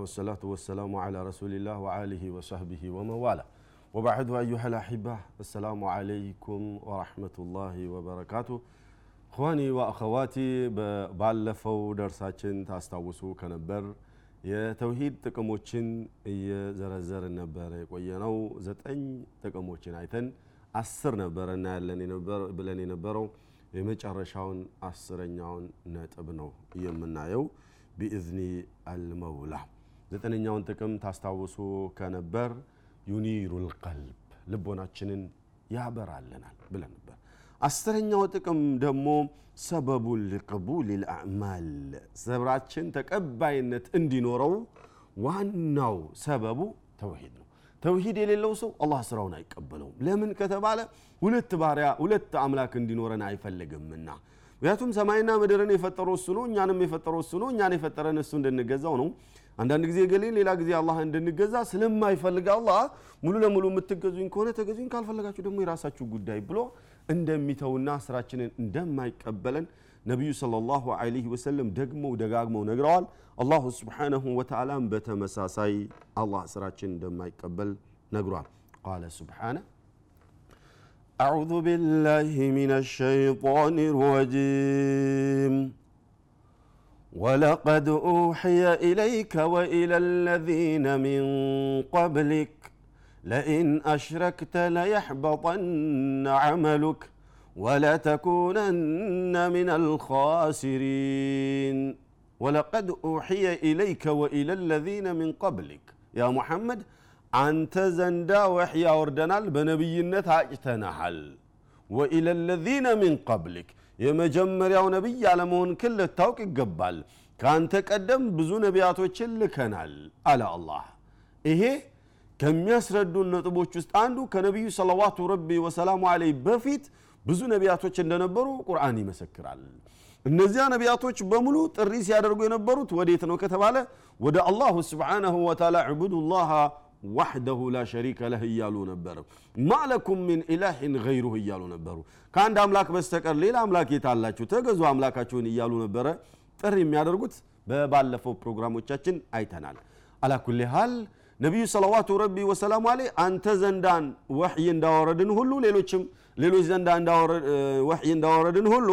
والصلاة والسلام على رسول الله وآله وصحبه ومن والاه وبعد أيها الأحبة السلام عليكم ورحمة الله وبركاته إخواني وأخواتي ባለፈው ደርሳችን ታስታውሱ ከነበር የተውሂድ ጥቅሞችን እየዘረዘርን ነበረ የቆየነው ዘጠኝ ጥቅሞችን አይተን አስር ነበረ እናያለን ብለን የነበረው የመጨረሻውን አስረኛውን ነጥብ ነው የምናየው ቢኢዝኒ አልመውላ ዘጠነኛውን ጥቅም ታስታውሱ ከነበር ዩኒሩ ልቀልብ ልቦናችንን ያበራልናል ብለን ነበር። አስረኛው ጥቅም ደግሞ ሰበቡ ሊቅቡል ልአዕማል ስራችን ተቀባይነት እንዲኖረው ዋናው ሰበቡ ተውሂድ ነው። ተውሂድ የሌለው ሰው አላህ ስራውን አይቀበለውም። ለምን ከተባለ ሁለት ባሪያ ሁለት አምላክ እንዲኖረን አይፈልግምና። ምክንያቱም ሰማይና ምድርን የፈጠረው እሱ ነው እኛንም የፈጠረው እሱ ነው እኛን የፈጠረን እሱ እንድንገዛው ነው አንዳንድ ጊዜ ገሌን ሌላ ጊዜ አላህ እንድንገዛ ስለማይፈልግ አላህ ሙሉ ለሙሉ የምትገዙኝ ከሆነ ተገዙኝ፣ ካልፈለጋችሁ ደግሞ የራሳችሁ ጉዳይ ብሎ እንደሚተውና ስራችንን እንደማይቀበለን ነቢዩ ሰለላሁ ዐለይሂ ወሰለም ደግሞ ደጋግመው ነግረዋል። አላሁ ስብሓነሁ ወተዓላም በተመሳሳይ አላህ ስራችን እንደማይቀበል ነግሯል። ቃለ ስብሓነ አዑዙ ቢላሂ ሚነ ሸይጣኒ ረጂም ولقد أوحي إليك وإلى الذين من قبلك لئن أشركت ليحبطن عملك ولتكونن من الخاسرين. ولقد أوحي إليك وإلى الذين من قبلك. يا محمد أنت زندا وحيا اردنال بنبينا በነቢይነት تنحل وإلى الذين من قبلك የመጀመሪያው ነቢይ ያለመሆን ክል ልታውቅ ይገባል። ከአንተ ቀደም ብዙ ነቢያቶችን ልከናል አለ አላህ። ይሄ ከሚያስረዱን ነጥቦች ውስጥ አንዱ ከነቢዩ ሰለዋቱ ረቢ ወሰላሙ አለይ በፊት ብዙ ነቢያቶች እንደነበሩ ቁርአን ይመሰክራል። እነዚያ ነቢያቶች በሙሉ ጥሪ ሲያደርጉ የነበሩት ወዴት ነው ከተባለ ወደ አላሁ ስብሓነሁ ወተዓላ ዕቡዱላህ ዋሕደሁ ላ ሸሪከ ለህ እያሉ ነበር ማለኩም ምን ኢላህን ገይሩህ እያሉ ነበሩ። ከአንድ አምላክ በስተቀር ሌላ አምላክ የታላችሁ ተገዙ አምላካችሁን እያሉ ነበረ። ጥሪ የሚያደርጉት በባለፈው ፕሮግራሞቻችን አይተናል። አላኩል ሃል ነቢዩ ሰለዋቱ ረቢ ወሰላሙ አለ አንተ ዘንዳን ወሕይ እንዳወረድን ሁሉ ሌሎችም ሌሎች ዘንዳ ወሕይ እንዳወረድን ሁሉ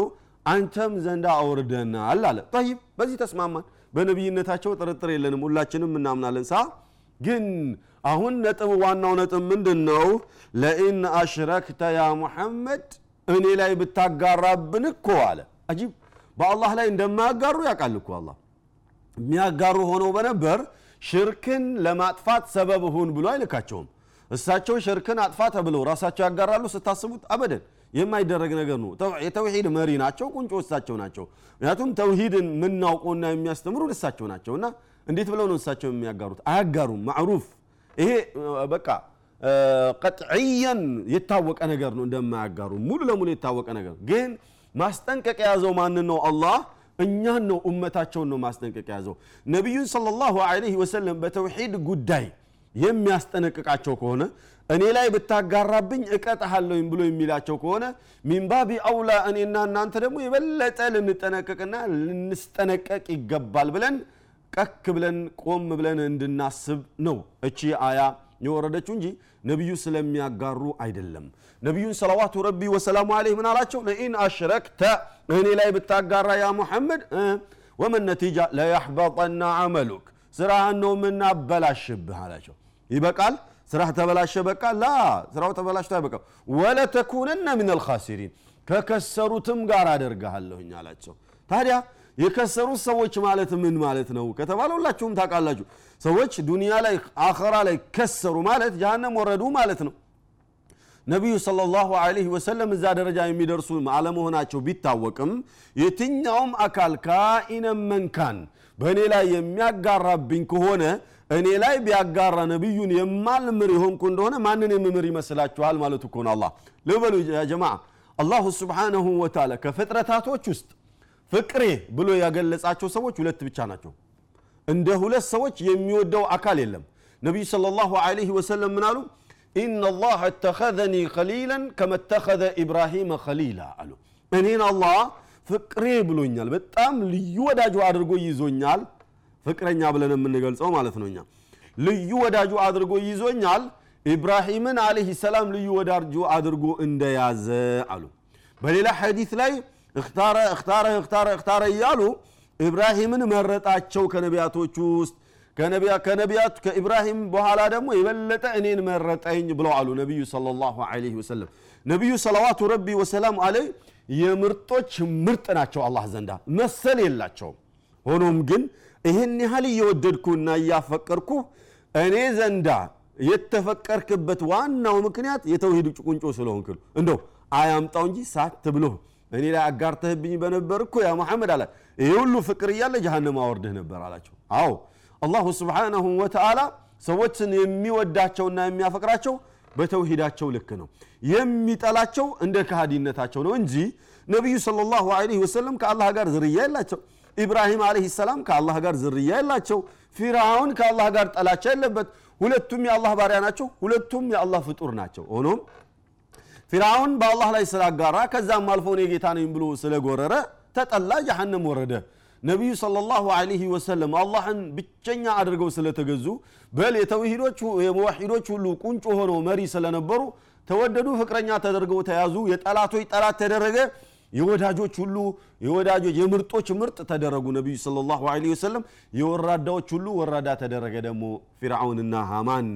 አንተም ዘንዳ አውርደናል አለ። ጠይብ በዚህ ተስማማን። በነቢይነታቸው ጥርጥር የለንም። ሁላችንም እናምናለን። ሳ ግን አሁን ነጥብ ዋናው ነጥብ ምንድን ነው ለኢን አሽረክተ ያ ሙሐመድ እኔ ላይ ብታጋራብን እኮ አለ። አጂብ በአላህ ላይ እንደማያጋሩ ያውቃል እኮ አላህ። የሚያጋሩ ሆነው በነበር ሽርክን ለማጥፋት ሰበብ ሁን ብሎ አይልካቸውም። እሳቸው ሽርክን አጥፋ ተብለው ራሳቸው ያጋራሉ ስታስቡት አበደን። የማይደረግ ነገር ነው። የተውሂድ መሪ ናቸው ቁንጮ እሳቸው ናቸው። ምክንያቱም ተውሂድን የምናውቀውና የሚያስተምሩ እሳቸው ናቸው እና እንዴት ብለው ነው እሳቸው የሚያጋሩት? አያጋሩም። ማዕሩፍ። ይሄ በቃ ቀጥዕየን የታወቀ ነገር ነው እንደማያጋሩ ሙሉ ለሙሉ የታወቀ ነገር። ግን ማስጠንቀቅ የያዘው ማንን ነው? አላህ እኛን ነው እመታቸውን ነው ማስጠንቀቅ የያዘው። ነቢዩን ሰለላሁ ዐለይሂ ወሰለም በተውሂድ ጉዳይ የሚያስጠነቅቃቸው ከሆነ እኔ ላይ ብታጋራብኝ እቀጣሃለሁኝ ብሎ የሚላቸው ከሆነ ሚንባቢ አውላ እኔና እናንተ ደግሞ የበለጠ ልንጠነቀቅና ልንስጠነቀቅ ይገባል ብለን ቀክ ብለን ቆም ብለን እንድናስብ ነው እቺ አያ የወረደችው እንጂ ነቢዩ ስለሚያጋሩ አይደለም። ነቢዩን ሰለዋቱ ረቢ ወሰላሙ አለይህ ምን አላቸው? ለኢን አሽረክተ እኔ ላይ ብታጋራ ያ ሙሐመድ ወመን ነቲጃ ለያሕበጠና አመሉክ ስራህን ነው የምናበላሽብህ አላቸው። ይበቃል? ስራህ ተበላሸ በቃ? ላ ስራው ተበላሽቶ አይበቃም። ወለተኩነነ ምን አልኻሲሪን ከከሰሩትም ጋር አደርግሃለሁኝ አላቸው። ታዲያ የከሰሩት ሰዎች ማለት ምን ማለት ነው ከተባለ ሁላችሁም ታውቃላችሁ። ሰዎች ዱንያ ላይ አኸራ ላይ ከሰሩ ማለት ጀሃነም ወረዱ ማለት ነው። ነቢዩ ሰለላሁ ዐለይሂ ወሰለም እዛ ደረጃ የሚደርሱ አለመሆናቸው ቢታወቅም የትኛውም አካል ካኢነን መንካን በእኔ ላይ የሚያጋራብኝ ከሆነ እኔ ላይ ቢያጋራ ነቢዩን የማልምር የሆንኩ እንደሆነ ማንን የምምር ይመስላችኋል ማለት እኮ ነው አላህ። ልበሉ ጀማ አላሁ ስብሓነሁ ወተዓላ ከፍጥረታቶች ውስጥ ፍቅሬ ብሎ ያገለጻቸው ሰዎች ሁለት ብቻ ናቸው። እንደ ሁለት ሰዎች የሚወደው አካል የለም። ነቢዩ ሰለላሁ ዐለይሂ ወሰለም ምን አሉ? ኢነ ላህ እተኸዘኒ ከሊለን ከመተኸዘ ኢብራሂመ ከሊላ አሉ። እኔን አላህ ፍቅሬ ብሎኛል። በጣም ልዩ ወዳጁ አድርጎ ይዞኛል። ፍቅረኛ ብለን የምንገልጸው ማለት ነው ልዩ ወዳጁ አድርጎ ይዞኛል። ኢብራሂምን አለህ ሰላም ልዩ ወዳጁ አድርጎ እንደያዘ አሉ። በሌላ ሐዲት ላይ እክታረ እክታረ እክታረ እክታረ እያሉ ኢብራሂምን መረጣቸው ከነቢያቶቹ ውስጥ። ከነቢያት ከኢብራሂም በኋላ ደግሞ የበለጠ እኔን መረጠኝ ብለው አሉ ነቢዩ ሰለላሁ ዐለይሂ ወሰለም። ነቢዩ ሰለዋቱ ረቢ ወሰላም አለይ የምርጦች ምርጥ ናቸው አላህ ዘንዳ መሰል የላቸውም። ሆኖም ግን ይህን ያህል እየወደድኩና እያፈቀርኩ እኔ ዘንዳ የተፈቀርክበት ዋናው ምክንያት የተውሂድ ቁንጮ ስለሆንክ እንደው አያምጣው እንጂ ሳት ብሎ እኔ ላይ አጋርተህብኝ በነበር እኮ ያ መሐመድ አላ ይህ ሁሉ ፍቅር እያለ ጀሃነም አወርድህ ነበር አላቸው። አዎ አላሁ ስብሓናሁ ወተዓላ ሰዎችን የሚወዳቸውና የሚያፈቅራቸው በተውሂዳቸው ልክ ነው። የሚጠላቸው እንደ ካሃዲነታቸው ነው እንጂ ነቢዩ ሰለላሁ ዐለይሂ ወሰለም ከአላህ ጋር ዝርያ የላቸው። ኢብራሂም አለህ ሰላም ከአላህ ጋር ዝርያ የላቸው። ፊርዓውን ከአላህ ጋር ጠላቻ የለበት። ሁለቱም የአላህ ባሪያ ናቸው ሁለቱም የአላህ ፍጡር ናቸው። ሆኖም ፊርዓውን በአላህ ላይ ስላጋራ ከዛም አልፎ እኔ ጌታ ነኝ ብሎ ስለጎረረ ተጠላ ጀሃነም ወረደ። ነቢዩ ሰለላሁ ዐለይሂ ወሰለም አላህን ብቸኛ አድርገው ስለተገዙ በል የተውሂዶች የመዋሂዶች ሁሉ ቁንጮ ሆነው መሪ ስለነበሩ ተወደዱ ፍቅረኛ ተደርገው ተያዙ። የጠላቶች ጠላት ተደረገ የወዳጆች ሁሉ የወዳጆች የምርጦች ምርጥ ተደረጉ። ነቢዩ ሰለላሁ ዐለይሂ ወሰለም የወራዳዎች ሁሉ ወራዳ ተደረገ ደግሞ ፊርዓውንና ሃማን።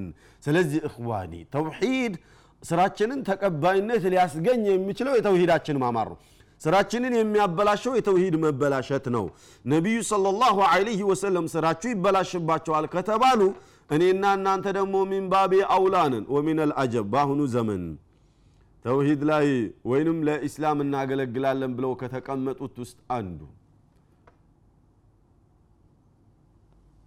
ስለዚህ እኽዋኒ ተውሂድ ስራችንን ተቀባይነት ሊያስገኝ የሚችለው የተውሂዳችን ማማር ነው። ስራችንን የሚያበላሸው የተውሂድ መበላሸት ነው። ነቢዩ ሰለላሁ ዐለይሂ ወሰለም ስራችሁ ይበላሽባቸዋል ከተባሉ እኔና እናንተ ደግሞ ሚን ባቢ አውላንን ወሚን አልአጀብ በአሁኑ ዘመን ተውሂድ ላይ ወይንም ለኢስላም እናገለግላለን ብለው ከተቀመጡት ውስጥ አንዱ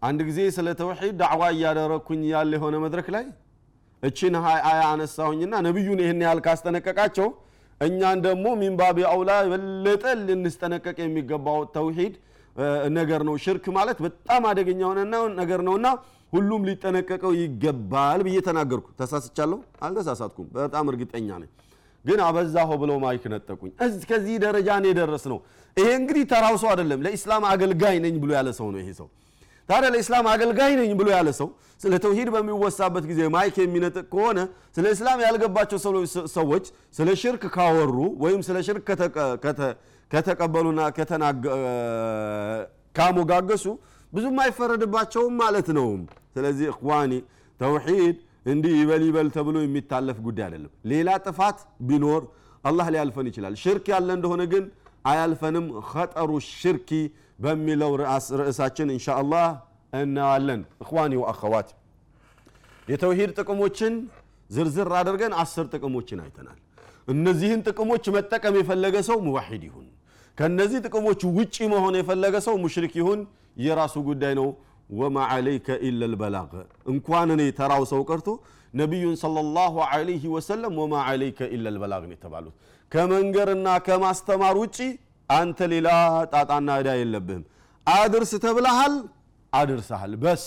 አንድ ጊዜ ስለ ተውሂድ ዳዕዋ እያደረግኩኝ ያለ የሆነ መድረክ ላይ እችን آية አነሳሁኝና ነቢዩን ይህን ያህል ካስጠነቀቃቸው እኛን ደግሞ من باب أولى የበለጠ ልንስጠነቀቅ የሚገባው ተውሂድ ነገር ነው። ሽርክ ማለት በጣም አደገኛ ሆነ ነገር ነውና ሁሉም ሊጠነቀቀው ይገባል ብዬ ተናገርኩ። ተሳስቻለሁ? አልተሳሳትኩም። በጣም እርግጠኛ ነኝ። ግን አበዛኸው ብለው mic ነጠቁኝ። ከዚህ ደረጃ ነው የደረስነው ይሄ እንግዲህ ተራው ሰው አይደለም። ለኢስላም አገልጋይ ነኝ ብሎ ያለ ሰው ነው ይሄ ሰው። ታዲያ ለኢስላም አገልጋይ ነኝ ብሎ ያለ ሰው ስለ ተውሂድ በሚወሳበት ጊዜ ማይክ የሚነጥቅ ከሆነ ስለ እስላም ያልገባቸው ሰዎች ስለ ሽርክ ካወሩ ወይም ስለ ሽርክ ከተቀበሉና ካሞጋገሱ ብዙም አይፈረድባቸውም ማለት ነው። ስለዚህ እኽዋኒ ተውሂድ እንዲህ ይበል ይበል ተብሎ የሚታለፍ ጉዳይ አይደለም። ሌላ ጥፋት ቢኖር አላህ ሊያልፈን ይችላል። ሽርክ ያለ እንደሆነ ግን አያልፈንም። ኸጠሩ ሽርኪ በሚለው ርዕሳችን እንሻ አላህ እናያለን እኽዋኒ ወአኸዋት የተውሂድ ጥቅሞችን ዝርዝር አድርገን አስር ጥቅሞችን አይተናል። እነዚህን ጥቅሞች መጠቀም የፈለገ ሰው ሙዋሂድ ይሁን። ከነዚህ ጥቅሞች ውጪ መሆን የፈለገ ሰው ሙሽሪክ ይሁን የራሱ ጉዳይ ነው። ወማ ዓለይከ ኢላ ልበላግ እንኳን እኔ ተራው ሰው ቀርቶ ነቢዩን ሰለላሁ ዐለይሂ ወሰለም ወማ ዓለይከ ኢላ ልበላግ ነው የተባሉት። ከመንገርና ከማስተማር ውጪ አንተ ሌላ ጣጣና ዕዳ የለብህም። አድርስ ተብለሃል አድርሰሃል በስ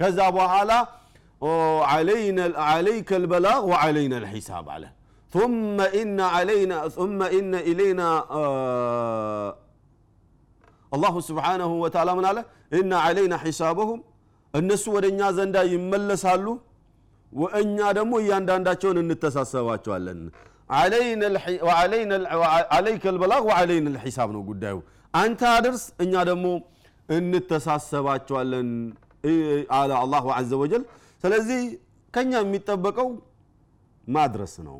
ከዛ በኋላ عليك البلاغ وعلينا الحساب عليه ثم إن علينا ثم إن إلينا آه الله سبحانه وتعالى من على إن علينا حسابهم እነሱ ወደ እኛ ዘንዳ ይመለሳሉ ወእኛ ደግሞ እያንዳንዳቸውን እንተሳሰባቸዋለን አለይከ ልበላግ ወአለይና ልሒሳብ ነው ጉዳዩ አንተ አድርስ እኛ ደግሞ እንተሳሰባቸዋለን አለ الله عز وجل። ስለዚህ ከኛ የሚጠበቀው ማድረስ ነው።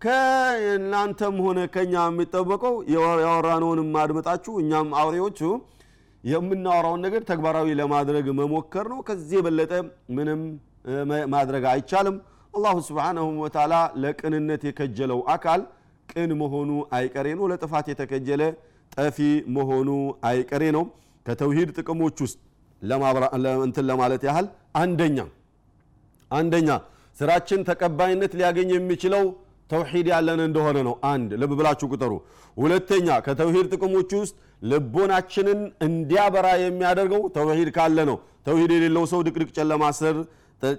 ከእናንተም ሆነ ከኛ የሚጠበቀው ያወራነውን ማድመጣችሁ እኛም አውሪዎቹ የምናወራውን ነገር ተግባራዊ ለማድረግ መሞከር ነው። ከዚህ የበለጠ ምንም ማድረግ አይቻልም። አላሁ ስብሓንሁ ወተላ ለቅንነት የከጀለው አካል ቅን መሆኑ አይቀሬ ነው። ለጥፋት የተከጀለ ጠፊ መሆኑ አይቀሬ ነው ከተውሂድ ጥቅሞች ውስጥ እንትን ለማለት ያህል አንደኛ አንደኛ ስራችን ተቀባይነት ሊያገኝ የሚችለው ተውሂድ ያለን እንደሆነ ነው። አንድ ልብ ብላችሁ ቁጠሩ። ሁለተኛ ከተውሂድ ጥቅሞች ውስጥ ልቦናችንን እንዲያበራ የሚያደርገው ተውሂድ ካለ ነው። ተውሂድ የሌለው ሰው ድቅድቅ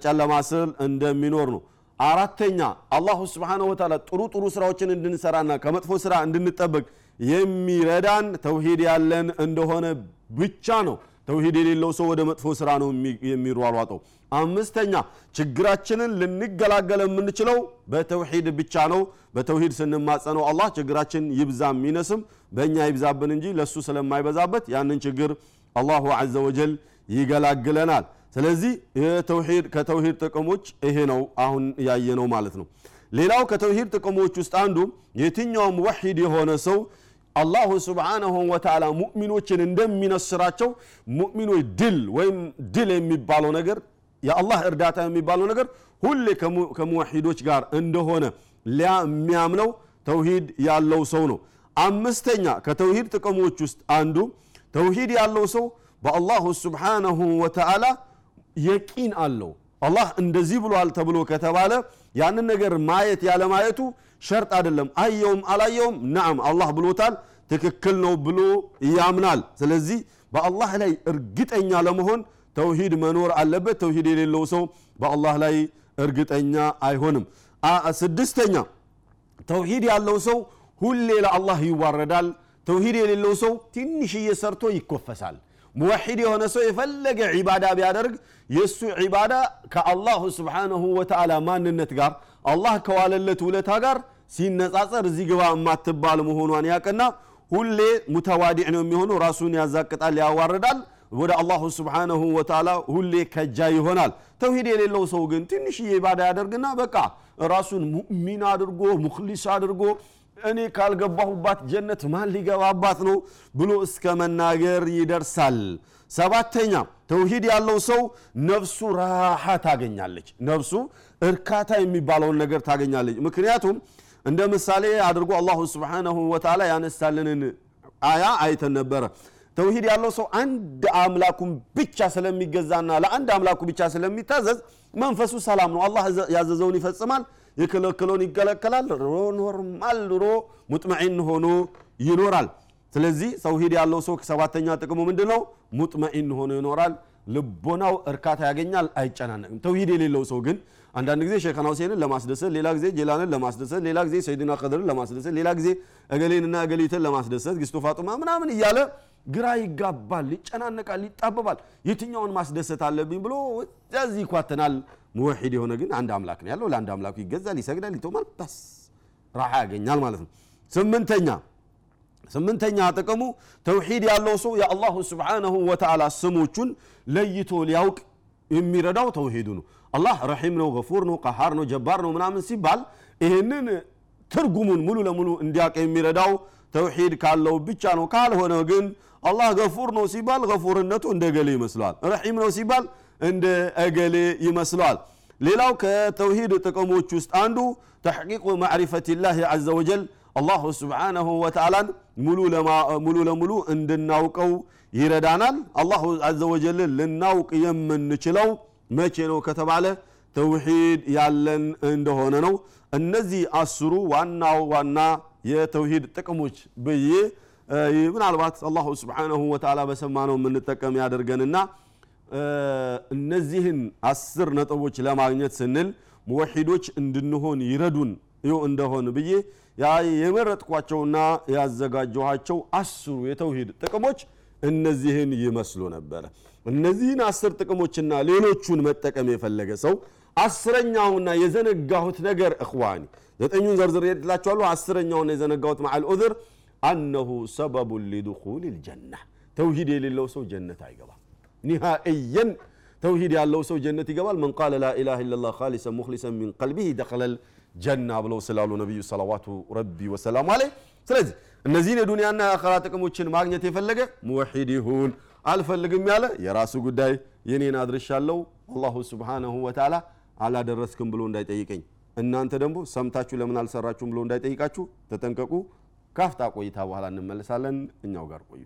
ጨለማ ስር እንደሚኖር ነው። አራተኛ አላሁ ስብሓንሁ ወተላ ጥሩ ጥሩ ስራዎችን እንድንሰራና ከመጥፎ ስራ እንድንጠበቅ የሚረዳን ተውሂድ ያለን እንደሆነ ብቻ ነው ተውሂድ የሌለው ሰው ወደ መጥፎ ስራ ነው የሚሯሯጠው። አምስተኛ ችግራችንን ልንገላገል የምንችለው በተውሂድ ብቻ ነው። በተውሂድ ስንማጸነው አላህ ችግራችን ይብዛ የሚነስም በእኛ ይብዛብን እንጂ ለእሱ ስለማይበዛበት ያንን ችግር አላሁ ዐዘ ወጀል ይገላግለናል። ስለዚህ ከተውሂድ ጥቅሞች ይሄ ነው አሁን ያየነው ማለት ነው። ሌላው ከተውሂድ ጥቅሞች ውስጥ አንዱ የትኛውም ወሒድ የሆነ ሰው አላሁ ስብሓነሁ ወተዓላ ሙእሚኖችን እንደሚነስራቸው ሙእሚኖች ድል ወይም ድል የሚባለው ነገር የአላህ እርዳታ የሚባለው ነገር ሁሌ ከሙወሒዶች ጋር እንደሆነ የሚያምነው ተውሂድ ያለው ሰው ነው። አምስተኛ ከተውሂድ ጥቅሞች ውስጥ አንዱ ተውሂድ ያለው ሰው በአላሁ ስብሓነሁ ወተዓላ የቂን አለው። አላህ እንደዚህ ብሏል ተብሎ ከተባለ ያንን ነገር ማየት ያለማየቱ ሸርጥ አይደለም። አየውም አላየውም ናም አላህ ብሎታል ትክክል ነው ብሎ ያምናል። ስለዚህ በአላህ ላይ እርግጠኛ ለመሆን ተውሂድ መኖር አለበት። ተውሂድ የሌለው ሰው በአላህ ላይ እርግጠኛ አይሆንም። ስድስተኛ ተውሂድ ያለው ሰው ሁሌ ለአላህ ይዋረዳል። ተውሂድ የሌለው ሰው ትንሽዬ ሰርቶ ይኮፈሳል። ሙወሒድ የሆነ ሰው የፈለገ ዒባዳ ቢያደርግ የእሱ ዒባዳ ከአላሁ ስብሓነሁ ወተዓላ ማንነት ጋር አላህ ከዋለለት ውለታ ጋር ሲነጻጸር እዚህ ግባ የማትባል መሆኗን ያቅና ሁሌ ሙተዋዲዕ ነው የሚሆነው። ራሱን ያዛቅጣል፣ ያዋርዳል። ወደ አላሁ ስብሓነሁ ወተዓላ ሁሌ ከጃ ይሆናል። ተውሂድ የሌለው ሰው ግን ትንሽዬ ኢባዳ ያደርግና በቃ ራሱን ሙእሚን አድርጎ ሙክሊስ አድርጎ እኔ ካልገባሁባት ጀነት ማን ሊገባባት ነው ብሎ እስከ መናገር ይደርሳል። ሰባተኛ ተውሂድ ያለው ሰው ነፍሱ ራሓ ታገኛለች። ነፍሱ እርካታ የሚባለውን ነገር ታገኛለች። ምክንያቱም እንደ ምሳሌ አድርጎ الله سبحانه وتعالى ያነሳልንን آية አይተን ነበረ። ተውሂድ ያለው ሰው አንድ አምላኩን ብቻ ስለሚገዛና ለአንድ አምላኩ ብቻ ስለሚታዘዝ መንፈሱ ሰላም ነው። አላህ ያዘዘውን ይፈጽማል፣ የከለከለውን ይከለከላል። normal ኑሮ مطمئن ሆኖ ይኖራል። ስለዚህ ተውሂድ ያለው ሰው ሰባተኛ ጥቅሙ ምንድን ነው? مطمئن ሆኖ ይኖራል። ልቦናው እርካታ ያገኛል፣ አይጨናነቅም። ተውሂድ የሌለው ሰው ግን አንዳንድ ጊዜ ሼኸና ሁሴንን ለማስደሰት፣ ሌላ ጊዜ ጄላንን ለማስደሰት፣ ሌላ ጊዜ ሰይድና ከድርን ለማስደሰት፣ ሌላ ጊዜ እገሌንና እገሊትን ለማስደሰት ግስቶ ፋጡማ ምናምን እያለ ግራ ይጋባል፣ ይጨናነቃል፣ ይጣበባል። የትኛውን ማስደሰት አለብኝ ብሎ እዚህ ይኳትናል። ሙወሒድ የሆነ ግን አንድ አምላክ ነው ያለው። ለአንድ አምላኩ ይገዛል፣ ይሰግዳል፣ ይቶማል፣ በስ ራሓ ያገኛል ማለት ነው። ስምንተኛ ስምንተኛ ጥቅሙ ተውሒድ ያለው ሰው የአላሁ ስብሓነሁ ወተዓላ ስሞቹን ለይቶ ሊያውቅ የሚረዳው ተውሂዱ ነው። አላህ ረሒም ነው፣ ገፉር ነው፣ ቀሃር ነው፣ ጀባር ነው ምናምን ሲባል ይህንን ትርጉሙን ሙሉ ለሙሉ እንዲያውቅ የሚረዳው ተውሒድ ካለው ብቻ ነው። ካልሆነ ግን አላህ ገፉር ነው ሲባል ገፉርነቱ እንደ እገሌ ይመስለዋል። ረሒም ነው ሲባል እንደ እገሌ ይመስለዋል። ሌላው ከተውሂድ ጥቅሞች ውስጥ አንዱ ተሕቂቁ ማዕሪፈቲላህ ዐዘ ወጀል አላሁ ስብሓነሁ ወተዓላን ሙሉ ለሙሉ እንድናውቀው ይረዳናል። አላሁ ዐዘ ወጀልን ልናውቅ የምንችለው መቼ ነው ከተባለ ተውሂድ ያለን እንደሆነ ነው። እነዚህ አስሩ ዋናው ዋና የተውሂድ ጥቅሞች ብዬ ምናልባት አላሁ ስብሓነሁ ወተዓላ በሰማነው የምንጠቀም ያደርገንና እነዚህን አስር ነጥቦች ለማግኘት ስንል ሙወሒዶች እንድንሆን ይረዱን እንደሆን ብዬ የመረጥኳቸውና ያዘጋጀኋቸው አስሩ የተውሂድ ጥቅሞች እነዚህን ይመስሉ ነበረ። እነዚህን አስር ጥቅሞችና ሌሎቹን መጠቀም የፈለገ ሰው አስረኛውና የዘነጋሁት ነገር እኽዋኒ ዘጠኙን ዘርዝር የላችኋለሁ። አስረኛውና የዘነጋሁት መዓል ዑዝር አነሁ ሰበቡን ሊድኹል ልጀና ተውሂድ የሌለው ሰው ጀነት አይገባም። ኒሃእየን ተውሂድ ያለው ሰው ጀነት ይገባል። መን ቃለ ላኢላሃ ኢለላህ ኻሊሰን ሙኽሊሰን ሚን ቀልቢህ ደኸለል ጀና ብለው ስላሉ ነቢዩ ሰለዋቱ ረቢ ወሰላሙ አለይህ። ስለዚህ እነዚህን የዱንያና የአኸራ ጥቅሞችን ማግኘት የፈለገ ሙወሒድ ይሁን፣ አልፈልግም ያለ የራሱ ጉዳይ። የኔን አድርሻለሁ አላሁ ስብሓነሁ ወተዓላ አላደረስክም ብሎ እንዳይጠይቀኝ፣ እናንተ ደግሞ ሰምታችሁ ለምን አልሰራችሁም ብሎ እንዳይጠይቃችሁ ተጠንቀቁ። ካፍታ ቆይታ በኋላ እንመለሳለን። እኛው ጋር ቆዩ።